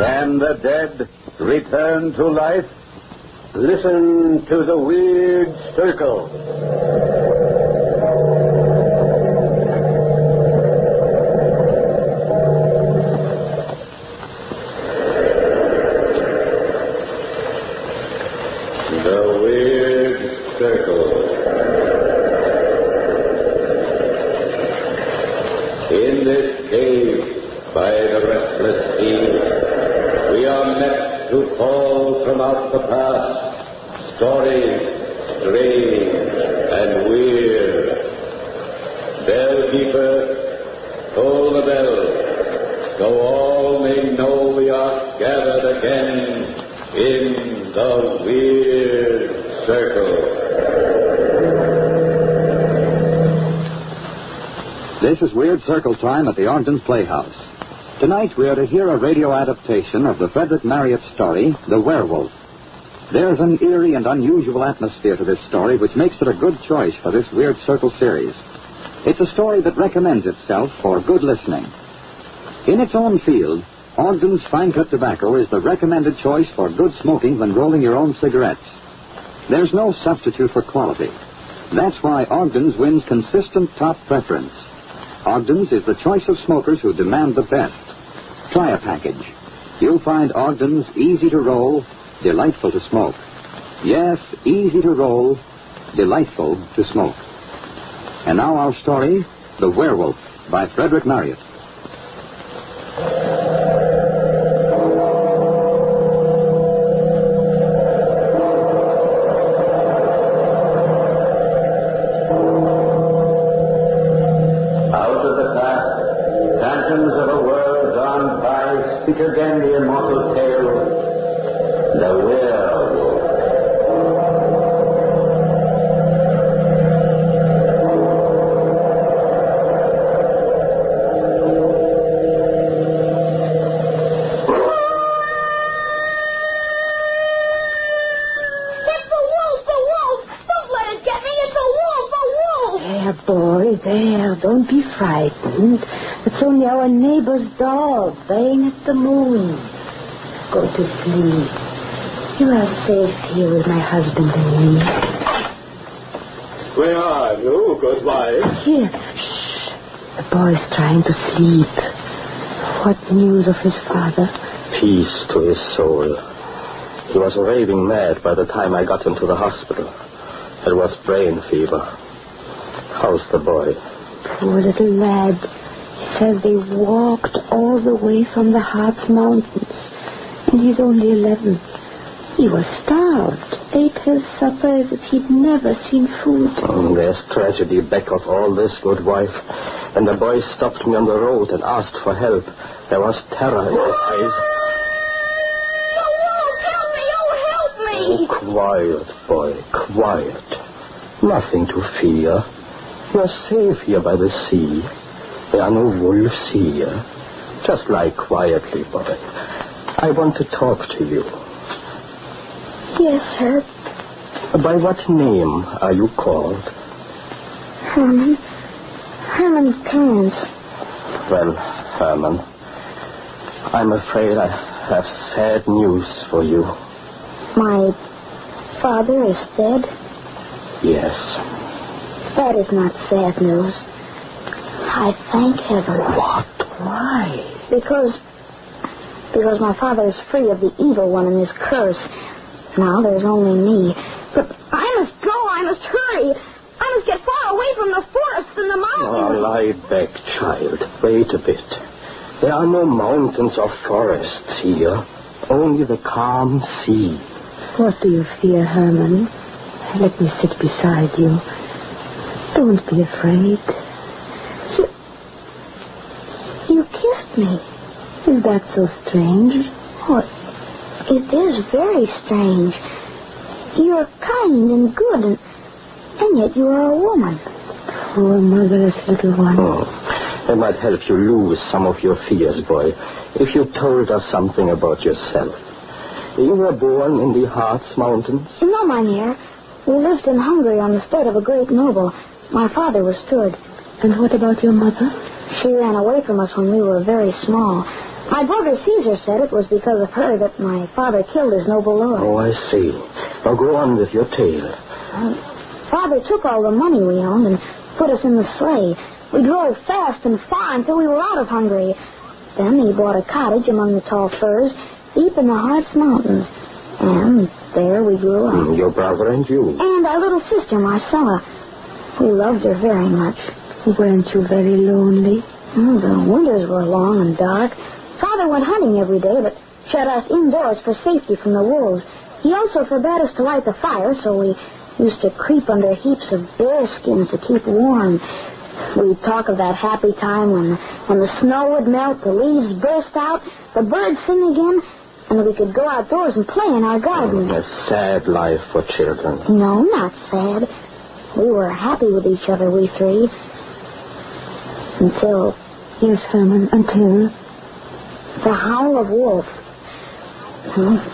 Can the dead return to life? Listen to the weird circle. The weird circle. In this cave by the restless sea, we are met to call from out the past stories strange and weird. Bellkeeper, toll the bell, so all may know we are gathered again in the weird circle. This is Weird Circle time at the Ogden's Playhouse. Tonight we are to hear a radio adaptation of the Frederick Marryat story, The Werewolf. There's an eerie and unusual atmosphere to this story which makes it a good choice for this Weird Circle series. It's a story that recommends itself for good listening. In its own field, Ogden's Fine Cut Tobacco is the recommended choice for good smoking when rolling your own cigarettes. There's no substitute for quality. That's why Ogden's wins consistent top preference. Ogden's is the choice of smokers who demand the best. Try a package. You'll find Ogden's easy to roll, delightful to smoke. Yes, easy to roll, delightful to smoke. And now our story, The Werewolf, by Frederick Marryat. Don't be frightened. It's only our neighbor's dog baying at the moon. Go to sleep. You are safe here with my husband and me. Where are you, good wife? Here. Shh. The boy's trying to sleep. What news of his father? Peace to his soul. He was raving mad by the time I got him to the hospital. It was brain fever. How's the boy? Poor little lad. He says they walked all the way from the Harz Mountains. And he's only 11. He was starved. Ate his supper as if he'd never seen food. Oh, there's tragedy back of all this, good wife. When the boy stopped me on the road and asked for help, there was terror in his eyes. A wolf! Help me! Oh, help me! Oh, quiet, boy, quiet. Nothing to fear. You're safe here by the sea. There are no wolves here. Just lie quietly, boy. I want to talk to you. Yes, sir. By what name are you called? Herman. Herman Krantz. Well, Herman, I'm afraid I have sad news for you. My father is dead. Yes. That is not sad news. I thank heaven. What? Why? Because. Because my father is free of the evil one and his curse. Now there's only me. But I must go. I must hurry. I must get far away from the forests and the Oh, mountains. lie back, child. Wait a bit. There are no mountains or forests here. Only the calm sea. What do you fear, Herman? Let me sit beside you. Don't be afraid. You. You kissed me. Is that so strange? What? It is very strange. You're kind and good, and, and yet you are a woman. Poor motherless little one. Oh, it might help you lose some of your fears, boy, if you told us something about yourself. You were born in the Harz Mountains? No, mynheer. We lived in Hungary on the estate of a great noble. My father was good. And what about your mother? She ran away from us when we were very small. My brother Caesar said it was because of her that my father killed his noble lord. Oh, I see. Now go on with your tale. Father took all the money we owned and put us in the sleigh. We drove fast and far until we were out of Hungary. Then he bought a cottage among the tall firs, deep in the Hartz Mountains. And there we grew up. Hmm, Your brother and you. And our little sister, Marcella. We loved her very much. Weren't you very lonely? Oh, the winters were long and dark. Father went hunting every day, but shut us indoors for safety from the wolves. He also forbade us to light the fire, so we used to creep under heaps of bear skins to keep warm. We'd talk of that happy time when, when the snow would melt, the leaves burst out, the birds sing again, and we could go outdoors and play in our garden. A sad life for children. No, not sad. We were happy with each other, we three. Until Yes, Herman, until. the howl of wolf.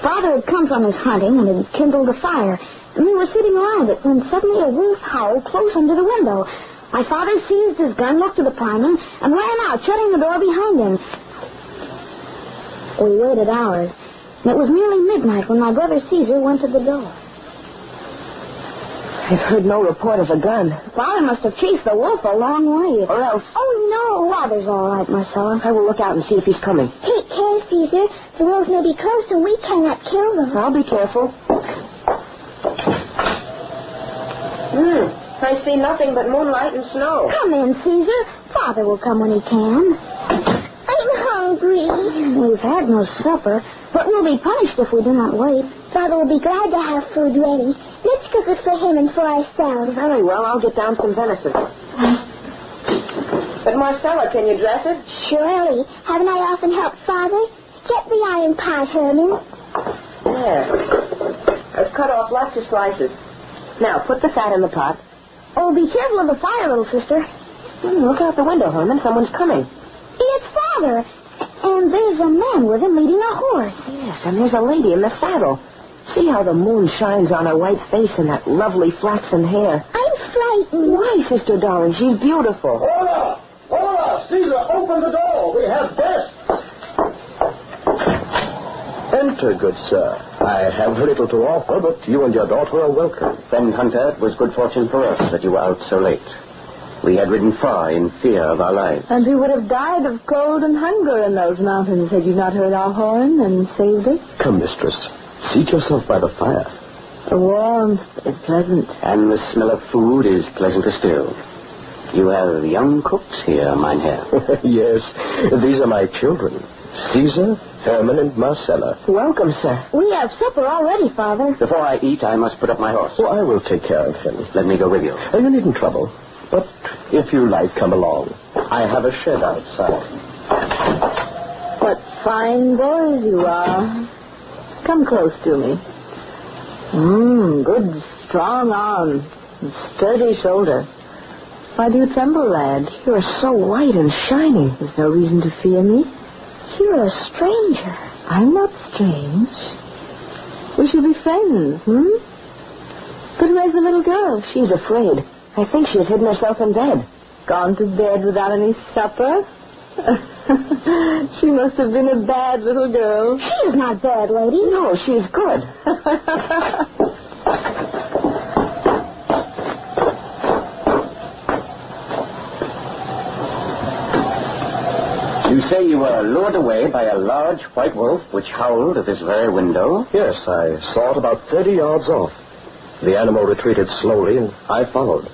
Father had come from his hunting and had kindled a fire, and we were sitting around it when suddenly a wolf howled close under the window. My father seized his gun, looked at the priming, and ran out, shutting the door behind him. We waited hours, and it was nearly midnight when my brother Caesar went to the door. I've heard no report of a gun. Father must have chased the wolf a long way. Or else. Oh, no. Father's all right, Marcella. I will look out and see if he's coming. Take care, Caesar. The wolves may be close and we cannot kill them. I'll be careful. Hmm. I see nothing but moonlight and snow. Come in, Caesar. Father will come when he can. I'm hungry. We've had no supper, but we'll be punished if we do not wait. Father will be glad to have food ready. Let's cook it for him and for ourselves. Very well, I'll get down some venison. But Marcella, can you dress it? Surely. Haven't I often helped Father? Get the iron pot, Herman. There. I've cut off lots of slices. Now, put the fat in the pot. Oh, be careful of the fire, little sister. Hmm, look out the window, Herman. Someone's coming. It's Father. And there's a man with him leading a horse. Yes, and there's a lady in the saddle. See how the moon shines on her white face and that lovely flaxen hair. I'm frightened. Why, sister darling, she's beautiful. Hola! Hola! Caesar, open the door. We have guests. Enter, good sir. I have little to offer, but you and your daughter are welcome. Friend Hunter, it was good fortune for us that you were out so late. We had ridden far in fear of our lives. And we would have died of cold and hunger in those mountains had you not heard our horn and saved us. Come, mistress. Seat yourself by the fire. The warmth is pleasant. And the smell of food is pleasanter still. You have young cooks here, Mynheer. yes, these are my children. Caesar, Herman, and Marcella. Welcome, sir. We have supper already, Father. Before I eat, I must put up my horse. Oh, I will take care of him. Let me go with you. Oh, you needn't trouble. But if you like, come along. I have a shed outside. What fine boys you are. Come close to me. Mmm, good strong arm. Sturdy shoulder. Why do you tremble, lad? You're so white and shining. There's no reason to fear me. You're a stranger. I'm not strange. We should be friends, hmm? But where's the little girl? She's afraid. I think she has hidden herself in bed. Gone to bed without any supper? she must have been a bad little girl. She is not bad, lady. No, she's good. You say you were lured away by a large white wolf which howled at this very window? Yes, I saw it about 30 yards off. The animal retreated slowly, and I followed.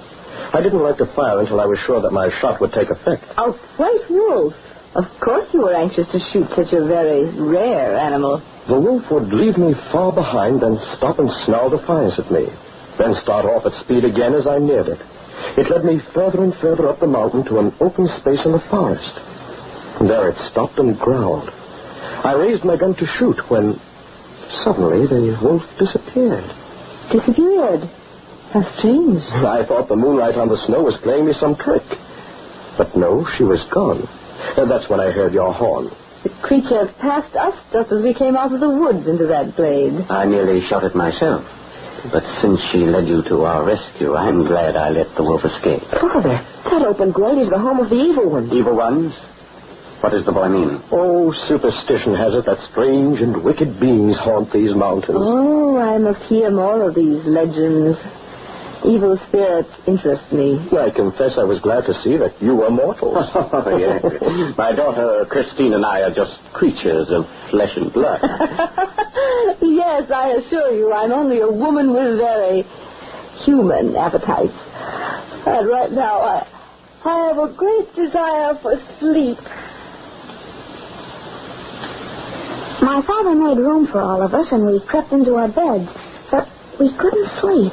I didn't like to fire until I was sure that my shot would take effect. A white wolf. Of course you were anxious to shoot such a very rare animal. The wolf would leave me far behind, then stop and snarl defiance at me, then start off at speed again as I neared it. It led me further and further up the mountain to an open space in the forest. There it stopped and growled. I raised my gun to shoot when suddenly the wolf disappeared. Disappeared. How strange. I thought the moonlight on the snow was playing me some trick. But no, she was gone. And that's when I heard your horn. The creature passed us just as we came out of the woods into that glade. I nearly shot it myself. But since she led you to our rescue, I'm glad I let the wolf escape. Father, that open glade is the home of the evil ones. Evil ones? What does the boy mean? Oh, superstition has it that strange and wicked beings haunt these mountains. Oh, I must hear more of these legends. Evil spirits interest me. I confess I was glad to see that you were mortal. Oh. My daughter Christine and I are just creatures of flesh and blood. yes, I assure you, I'm only a woman with very human appetites. And right now, I, I have a great desire for sleep. My father made room for all of us, and we crept into our beds. But we couldn't sleep.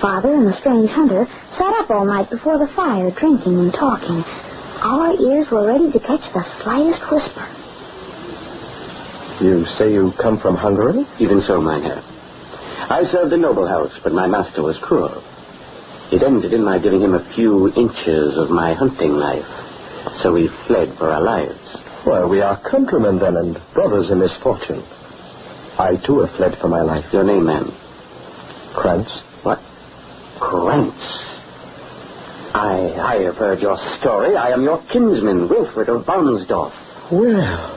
Father and the strange hunter sat up all night before the fire, drinking and talking. Our ears were ready to catch the slightest whisper. You say you come from Hungary? Even so, mynheer. I served a noble house, but my master was cruel. It ended in my giving him a few inches of my hunting knife. So we fled for our lives. Well, we are countrymen then and brothers in misfortune. I too have fled for my life. Your name, ma'am? Krantz? What? Krantz. I, I have heard your story. I am your kinsman, Wilfred of Barnsdorf. Well,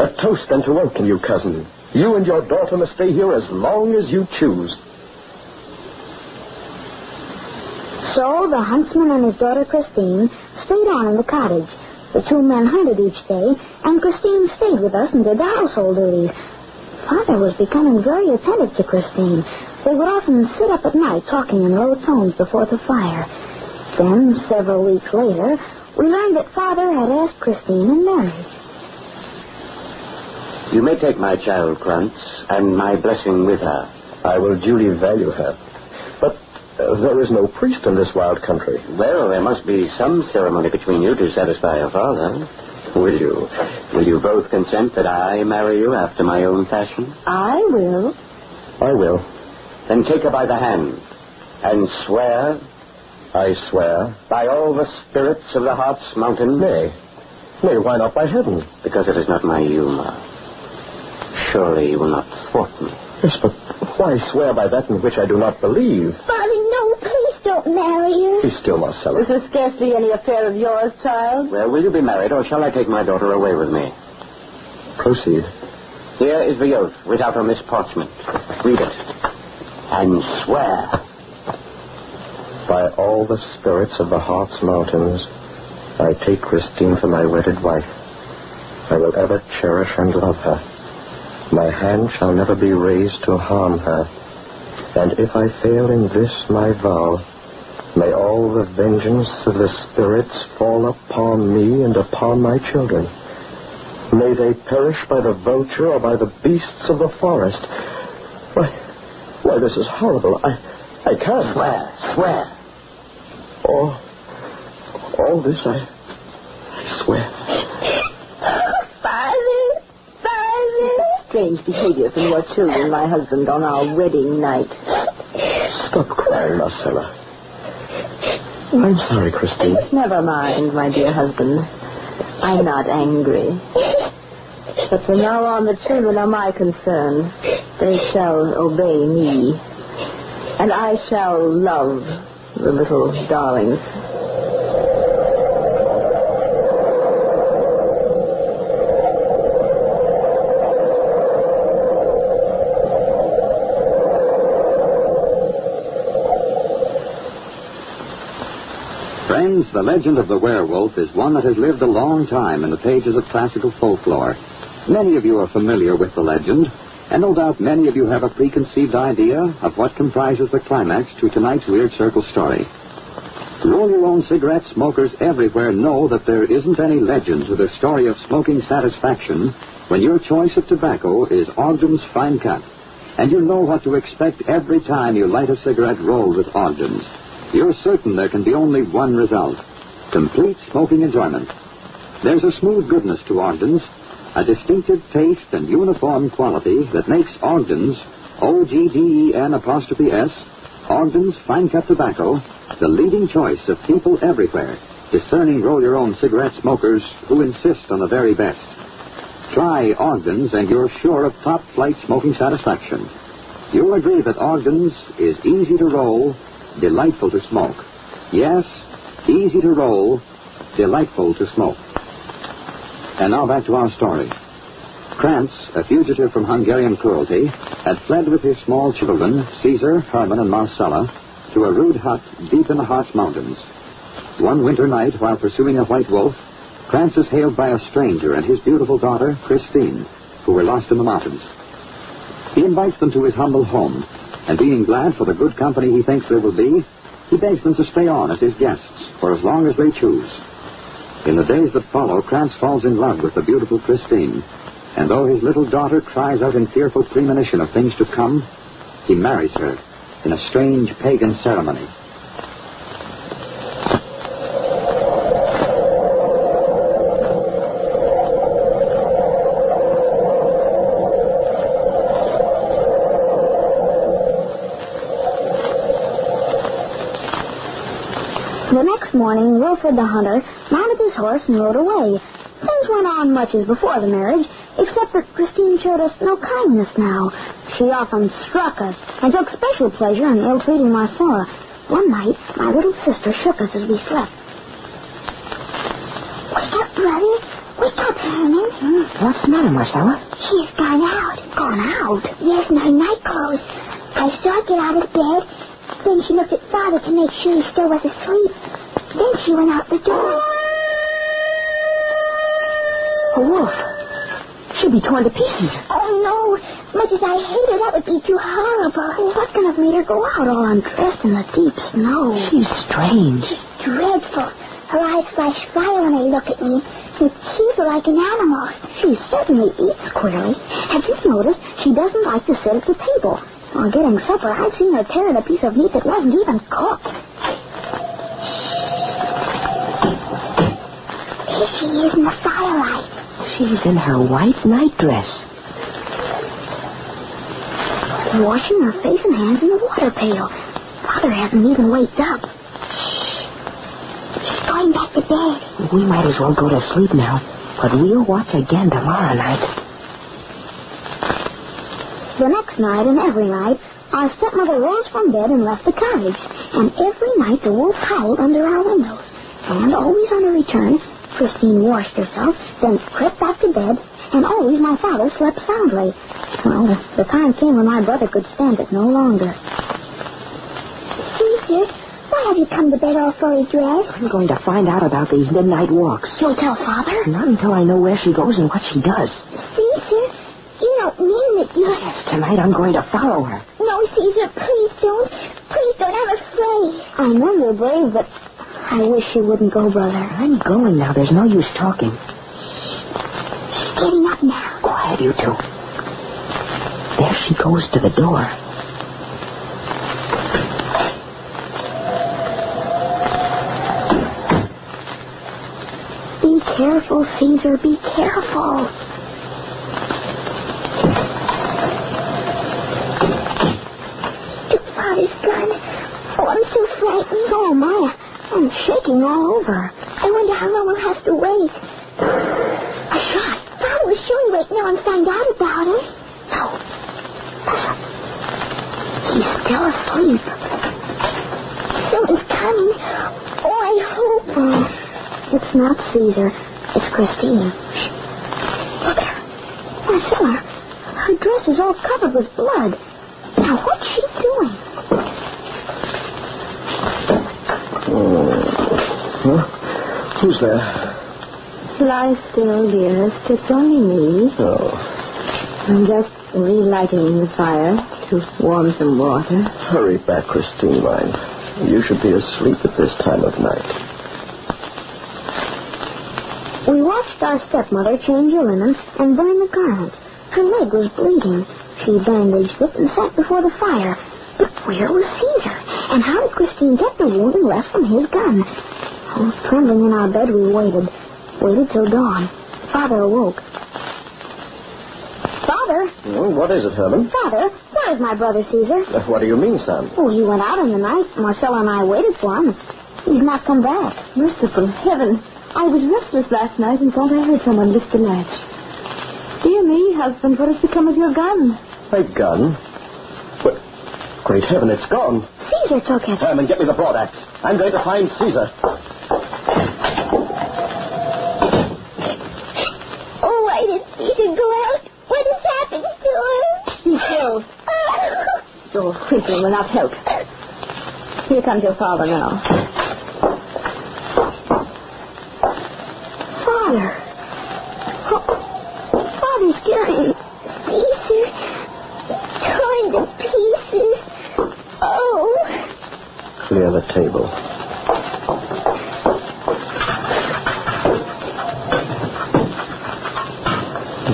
a toast then to welcome you, cousin. You and your daughter must stay here as long as you choose. So the huntsman and his daughter Christine stayed on in the cottage. The two men hunted each day, and Christine stayed with us and did the household duties. Father was becoming very attentive to Christine. They would often sit up at night talking in low tones before the fire. Then, several weeks later, we learned that Father had asked Christine in marriage. You may take my child, Krantz, and my blessing with her. I will duly value her. But uh, there is no priest in this wild country. Well, there must be some ceremony between you to satisfy your father. Will you? Will you both consent that I marry you after my own fashion? I will. I will. Then take her by the hand and swear I swear. by all the spirits of the Hartz Mountain. Nay. Nay, why not by heaven? Because it is not my humor. Surely you will not thwart me. Yes, but why swear by that in which I do not believe? Father, no, please don't marry her. Be still, Marcella. This is scarcely any affair of yours, child. Well, will you be married, or shall I take my daughter away with me? Proceed. Here is the oath without a Miss Parchment. Read it. And swear. By all the spirits of the Hartz Mountains, I take Christine for my wedded wife. I will ever cherish and love her. My hand shall never be raised to harm her. And if I fail in this my vow, may all the vengeance of the spirits fall upon me and upon my children. May they perish by the vulture or by the beasts of the forest. Why, why, this is horrible. I, I can't. Swear, swear. All, all this I, I swear. Father, Father. Strange behavior from your children, my husband, on our wedding night. Stop crying, Marcella. I'm sorry, Christine. Never mind, my dear husband. I'm not angry. But from now on, the children are my concern. They shall obey me. And I shall love the little darlings. Friends, the legend of the werewolf is one that has lived a long time in the pages of classical folklore. Many of you are familiar with the legend, and no doubt many of you have a preconceived idea of what comprises the climax to tonight's Weird Circle story. Roll your own cigarette smokers everywhere know that there isn't any legend to the story of smoking satisfaction when your choice of tobacco is Ogden's Fine Cut, and you know what to expect every time you light a cigarette rolled with Ogden's. You're certain there can be only one result complete smoking enjoyment. There's a smooth goodness to Ogden's, a distinctive taste and uniform quality that makes Ogden's, O G D E N apostrophe S, Ogden's Fine Cut Tobacco, the leading choice of people everywhere, discerning roll your own cigarette smokers who insist on the very best. Try Ogden's and you're sure of top flight smoking satisfaction. You'll agree that Ogden's is easy to roll, delightful to smoke. Yes, easy to roll, delightful to smoke. And now back to our story. Krantz, a fugitive from Hungarian cruelty, had fled with his small children, Caesar, Herman, and Marcella, to a rude hut deep in the Harz Mountains. One winter night, while pursuing a white wolf, Krantz is hailed by a stranger and his beautiful daughter, Christine, who were lost in the mountains. He invites them to his humble home, and being glad for the good company he thinks there will be, he begs them to stay on as his guests for as long as they choose. In the days that follow, Krantz falls in love with the beautiful Christine, and though his little daughter cries out in fearful premonition of things to come, he marries her in a strange pagan ceremony. The next morning, Wilfred the hunter his horse and rode away. Things went on much as before the marriage, except that Christine showed us no kindness now. She often struck us and took special pleasure in ill-treating Marcella. One night, my little sister shook us as we slept. Wake up, brother. Wake up, Herman. Hmm, what's the matter, Marcella? She's gone out. Gone out? Yes, in her night clothes. I saw her get out of bed. Then she looked at Father to make sure he still was asleep. Then she went out the door. A wolf. She'll be torn to pieces. Oh, no. Much as I hate her, that would be too horrible. What can have made her go out all undressed in the deep snow? She's strange. She's Dreadful. Her eyes flash fire when they look at me. Her teeth are like an animal's. She certainly eats queerly. Have you noticed she doesn't like to sit at the table? While getting supper, I've seen her tearing a piece of meat that wasn't even cooked. Here she is in the firelight. She's in her white nightdress. Washing her face and hands in the water pail. Father hasn't even waked up. She's going back to bed. We might as well go to sleep now, but we'll watch again tomorrow night. The next night and every night, our stepmother rose from bed and left the cottage. And every night the wolf howled under our windows. And always on her return, Christine washed herself, then crept back to bed, and always my father slept soundly. Well, the, the time came when my brother could stand it no longer. Caesar, why have you come to bed all fully dressed? I'm going to find out about these midnight walks. You'll tell Father? Not until I know where she goes and what she does. Caesar, you don't mean that you're... Yes, tonight I'm going to follow her. No, Caesar, please don't. Please don't. I'm afraid. I know you're brave, but I wish you wouldn't go, brother. I'm going now. There's no use talking. She's getting up now. Quiet, you two. There she goes to the door. Be careful, Caesar. Be careful. Took Father's gun. Oh, I'm so frightened. So am I. I'm shaking all over. I wonder how long we'll have to wait. A shot. Father was sure he wait now and find out about it. No. He's still asleep. Someone's coming. Oh, I hope. Oh, it's not Caesar. It's Christine. Shh. Look at her. Marcella, her dress is all covered with blood. Now, what's she doing? Huh? Who's there? Lie still, dearest. It's only me. Oh, I'm just relighting the fire to warm some water. hurry back, Christine, mine. You should be asleep at this time of night. We watched our stepmother change her linen and burn the garments. Her leg was bleeding. She bandaged it and sat before the fire. But where was Caesar? And how did Christine get the wound and rest from his gun? Oh, trembling in our bed, we waited. Waited till dawn. Father awoke. Father? Oh, what is it, Herman? Father, where's my brother Caesar? Uh, What do you mean, son? Oh, he went out in the night. Marcella and I waited for him. He's not come back. Merciful heaven. I was restless last night and thought I heard someone lift the latch. Dear me, husband, what has become of your gun? My gun? Great heaven, it's gone. Caesar took it. Come and get me the broad axe. I'm going to find Caesar. Oh, why did Caesar go out? What has happened to him? He's killed. Oh. Oh, You're whimpering without help. Here comes your father now. Table.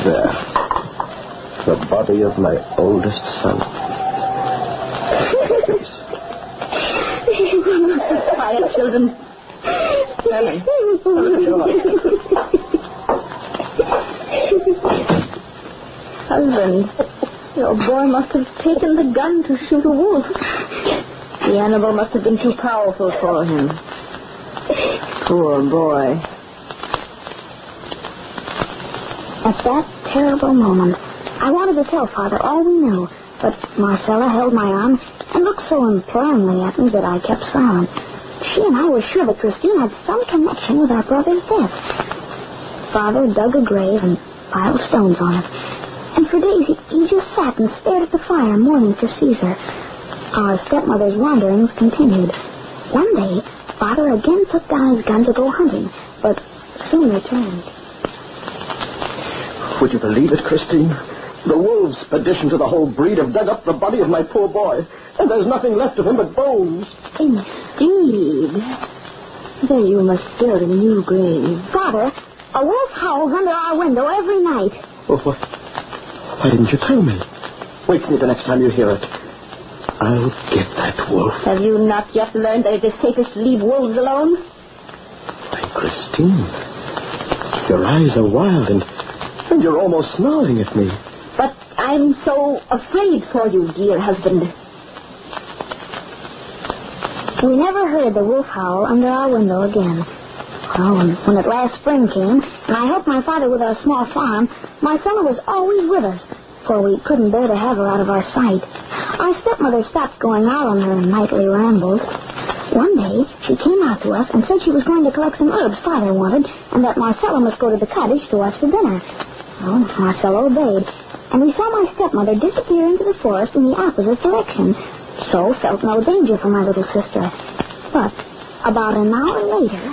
There. The body of my oldest son. Quiet, children. Herman, Husband, your boy must have taken the gun to shoot a wolf. The animal must have been too powerful for him. Poor boy. At that terrible moment, I wanted to tell Father all we knew, but Marcella held my arm and looked so imploringly at me that I kept silent. She and I were sure that Christine had some connection with our brother's death. Father dug a grave and piled stones on it, and for days he, he just sat and stared at the fire, mourning for Caesar. Our stepmother's wanderings continued. One day, Father again took down his gun to go hunting, but soon returned. Would you believe it, Christine? The wolves, addition to the whole breed, have dug up the body of my poor boy, and there's nothing left of him but bones. Indeed. Then you must build a new grave. Father, a wolf howls under our window every night. Oh, what? Why didn't you tell me? Wait for me the next time you hear it. I'll get that wolf. Have you not yet learned that it is safest to leave wolves alone? Why, Christine, your eyes are wild and, and you're almost snarling at me. But I'm so afraid for you, dear husband. We never heard the wolf howl under our window again. Well, when, when at last spring came, and I helped my father with our small farm, Marcella was always with us, for we couldn't bear to have her out of our sight. Our stepmother stopped going out on her nightly rambles. One day, she came out to us and said she was going to collect some herbs father wanted, and that Marcella must go to the cottage to watch the dinner. Well, Marcella obeyed, and we saw my stepmother disappear into the forest in the opposite direction, so felt no danger for my little sister. But about an hour later,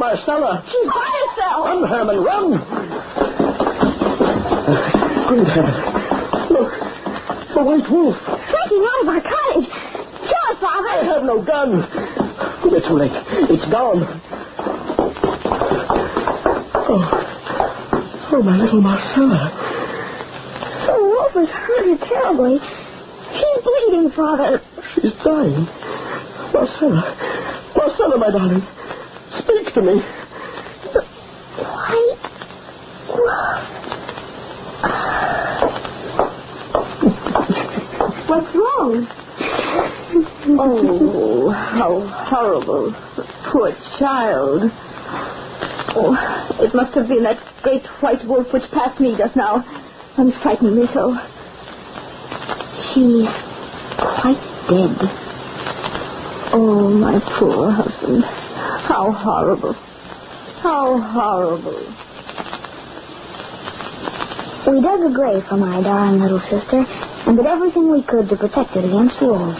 Marcella! she's by herself. Run, Herman, run! Great heaven. Look, the white wolf. Breaking out of our cottage. Kill it, I have no gun. We're too late. It's gone. Oh, oh, my little Marcella. The wolf has hurt her terribly. She's bleeding, Father. She's dying. Marcella. Marcella, my darling. Speak to me. White What's Oh, how horrible. Poor child. Oh, it must have been that great white wolf which passed me just now and frightened me so. She's quite dead. Oh, my poor husband. How horrible. How horrible. We dug a grave for my darling little sister and did everything we could to protect it against wolves.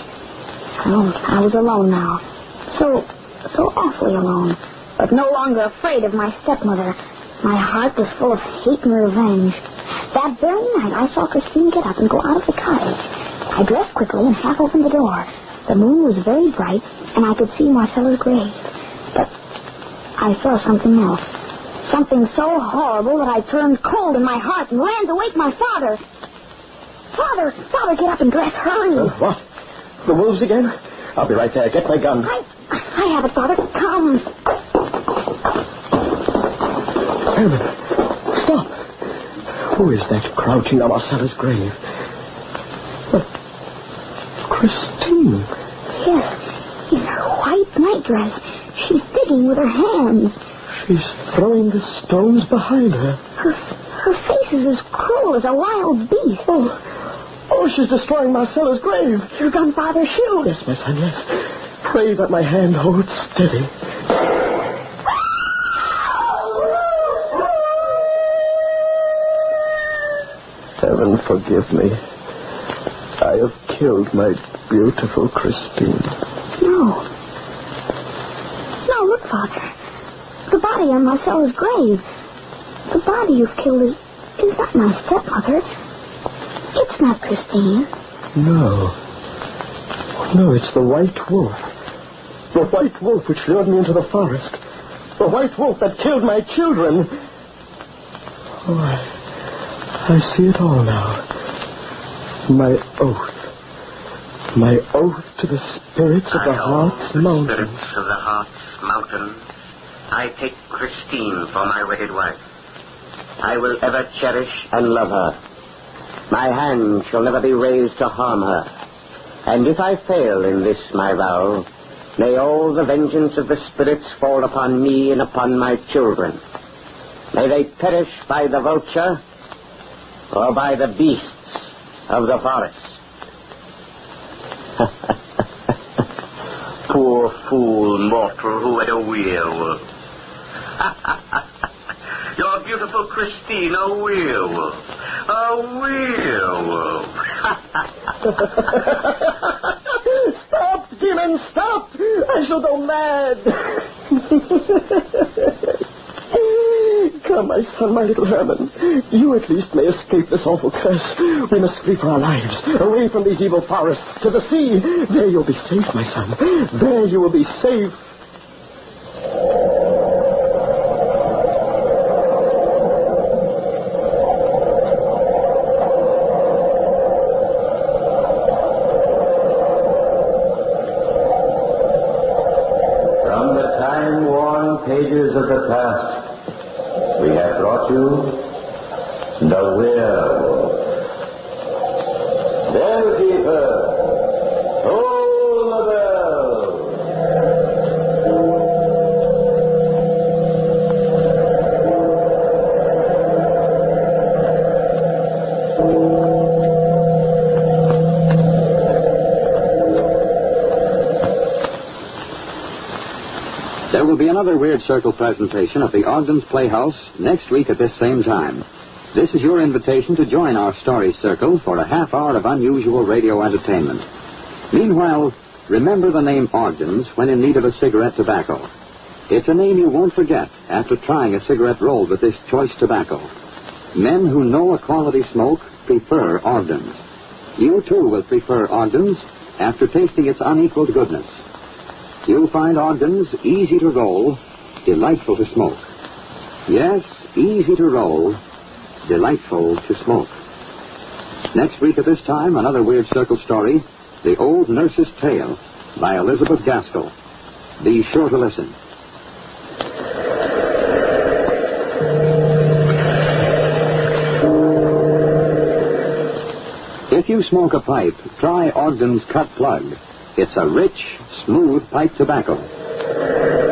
Oh, I was alone now. So, so awfully alone. But no longer afraid of my stepmother. My heart was full of hate and revenge. That very night, I saw Christine get up and go out of the cottage. I dressed quickly and half opened the door. The moon was very bright, and I could see Marcella's grave. But I saw something else. Something so horrible that I turned cold in my heart and ran to wake my father. Father, Father, get up and dress. Hurry. Uh, what? The wolves again? I'll be right there. Get my gun. I, I have it, Father. Come. Herman, stop. Who is that crouching on Marcella's grave? But Christine. Yes, in her white nightdress. She's digging with her hands. She's throwing the stones behind her. Her, her face is as cruel as a wild beast. Oh, oh, she's destroying Marcella's grave. Your gun, Father, shoot. Yes, my son, yes. Pray that my hand holds steady. Heaven forgive me. I have killed my beautiful Christine. No. No, look, Father. The body on Marcella's grave. The body you've killed is, is not my stepmother. It's not Christine. No. No, it's the white wolf. The white wolf which lured me into the forest. The white wolf that killed my children. Oh, I, I see it all now. My oath. My oath to the spirits of the Hartz own the Mountain. Spirits of the Hartz Mountain. I take Christine for my wedded wife. I will ever cherish and love her. My hand shall never be raised to harm her. And if I fail in this my vow, may all the vengeance of the spirits fall upon me and upon my children. May they perish by the vulture or by the beasts of the forest. Poor fool mortal who had a werewolf. Your beautiful Christine, a werewolf. A werewolf. Stop, demon, stop! I shall go mad. Come, my son, my little Herman. You at least may escape this awful curse. We must flee for our lives, away from these evil forests, to the sea. There you'll be safe, my son. There you will be safe. Will be another Weird Circle presentation at the Ogden's Playhouse next week at this same time. This is your invitation to join our story circle for a half hour of unusual radio entertainment. Meanwhile, remember the name Ogden's when in need of a cigarette tobacco. It's a name you won't forget after trying a cigarette rolled with this choice tobacco. Men who know a quality smoke prefer Ogden's. You too will prefer Ogden's after tasting its unequaled goodness. You'll find Ogden's easy to roll, delightful to smoke. Yes, easy to roll, delightful to smoke. Next week at this time, another Weird Circle story, The Old Nurse's Tale, by Elizabeth Gaskell. Be sure to listen. If you smoke a pipe, try Ogden's Cut Plug. It's a rich, smooth pipe tobacco.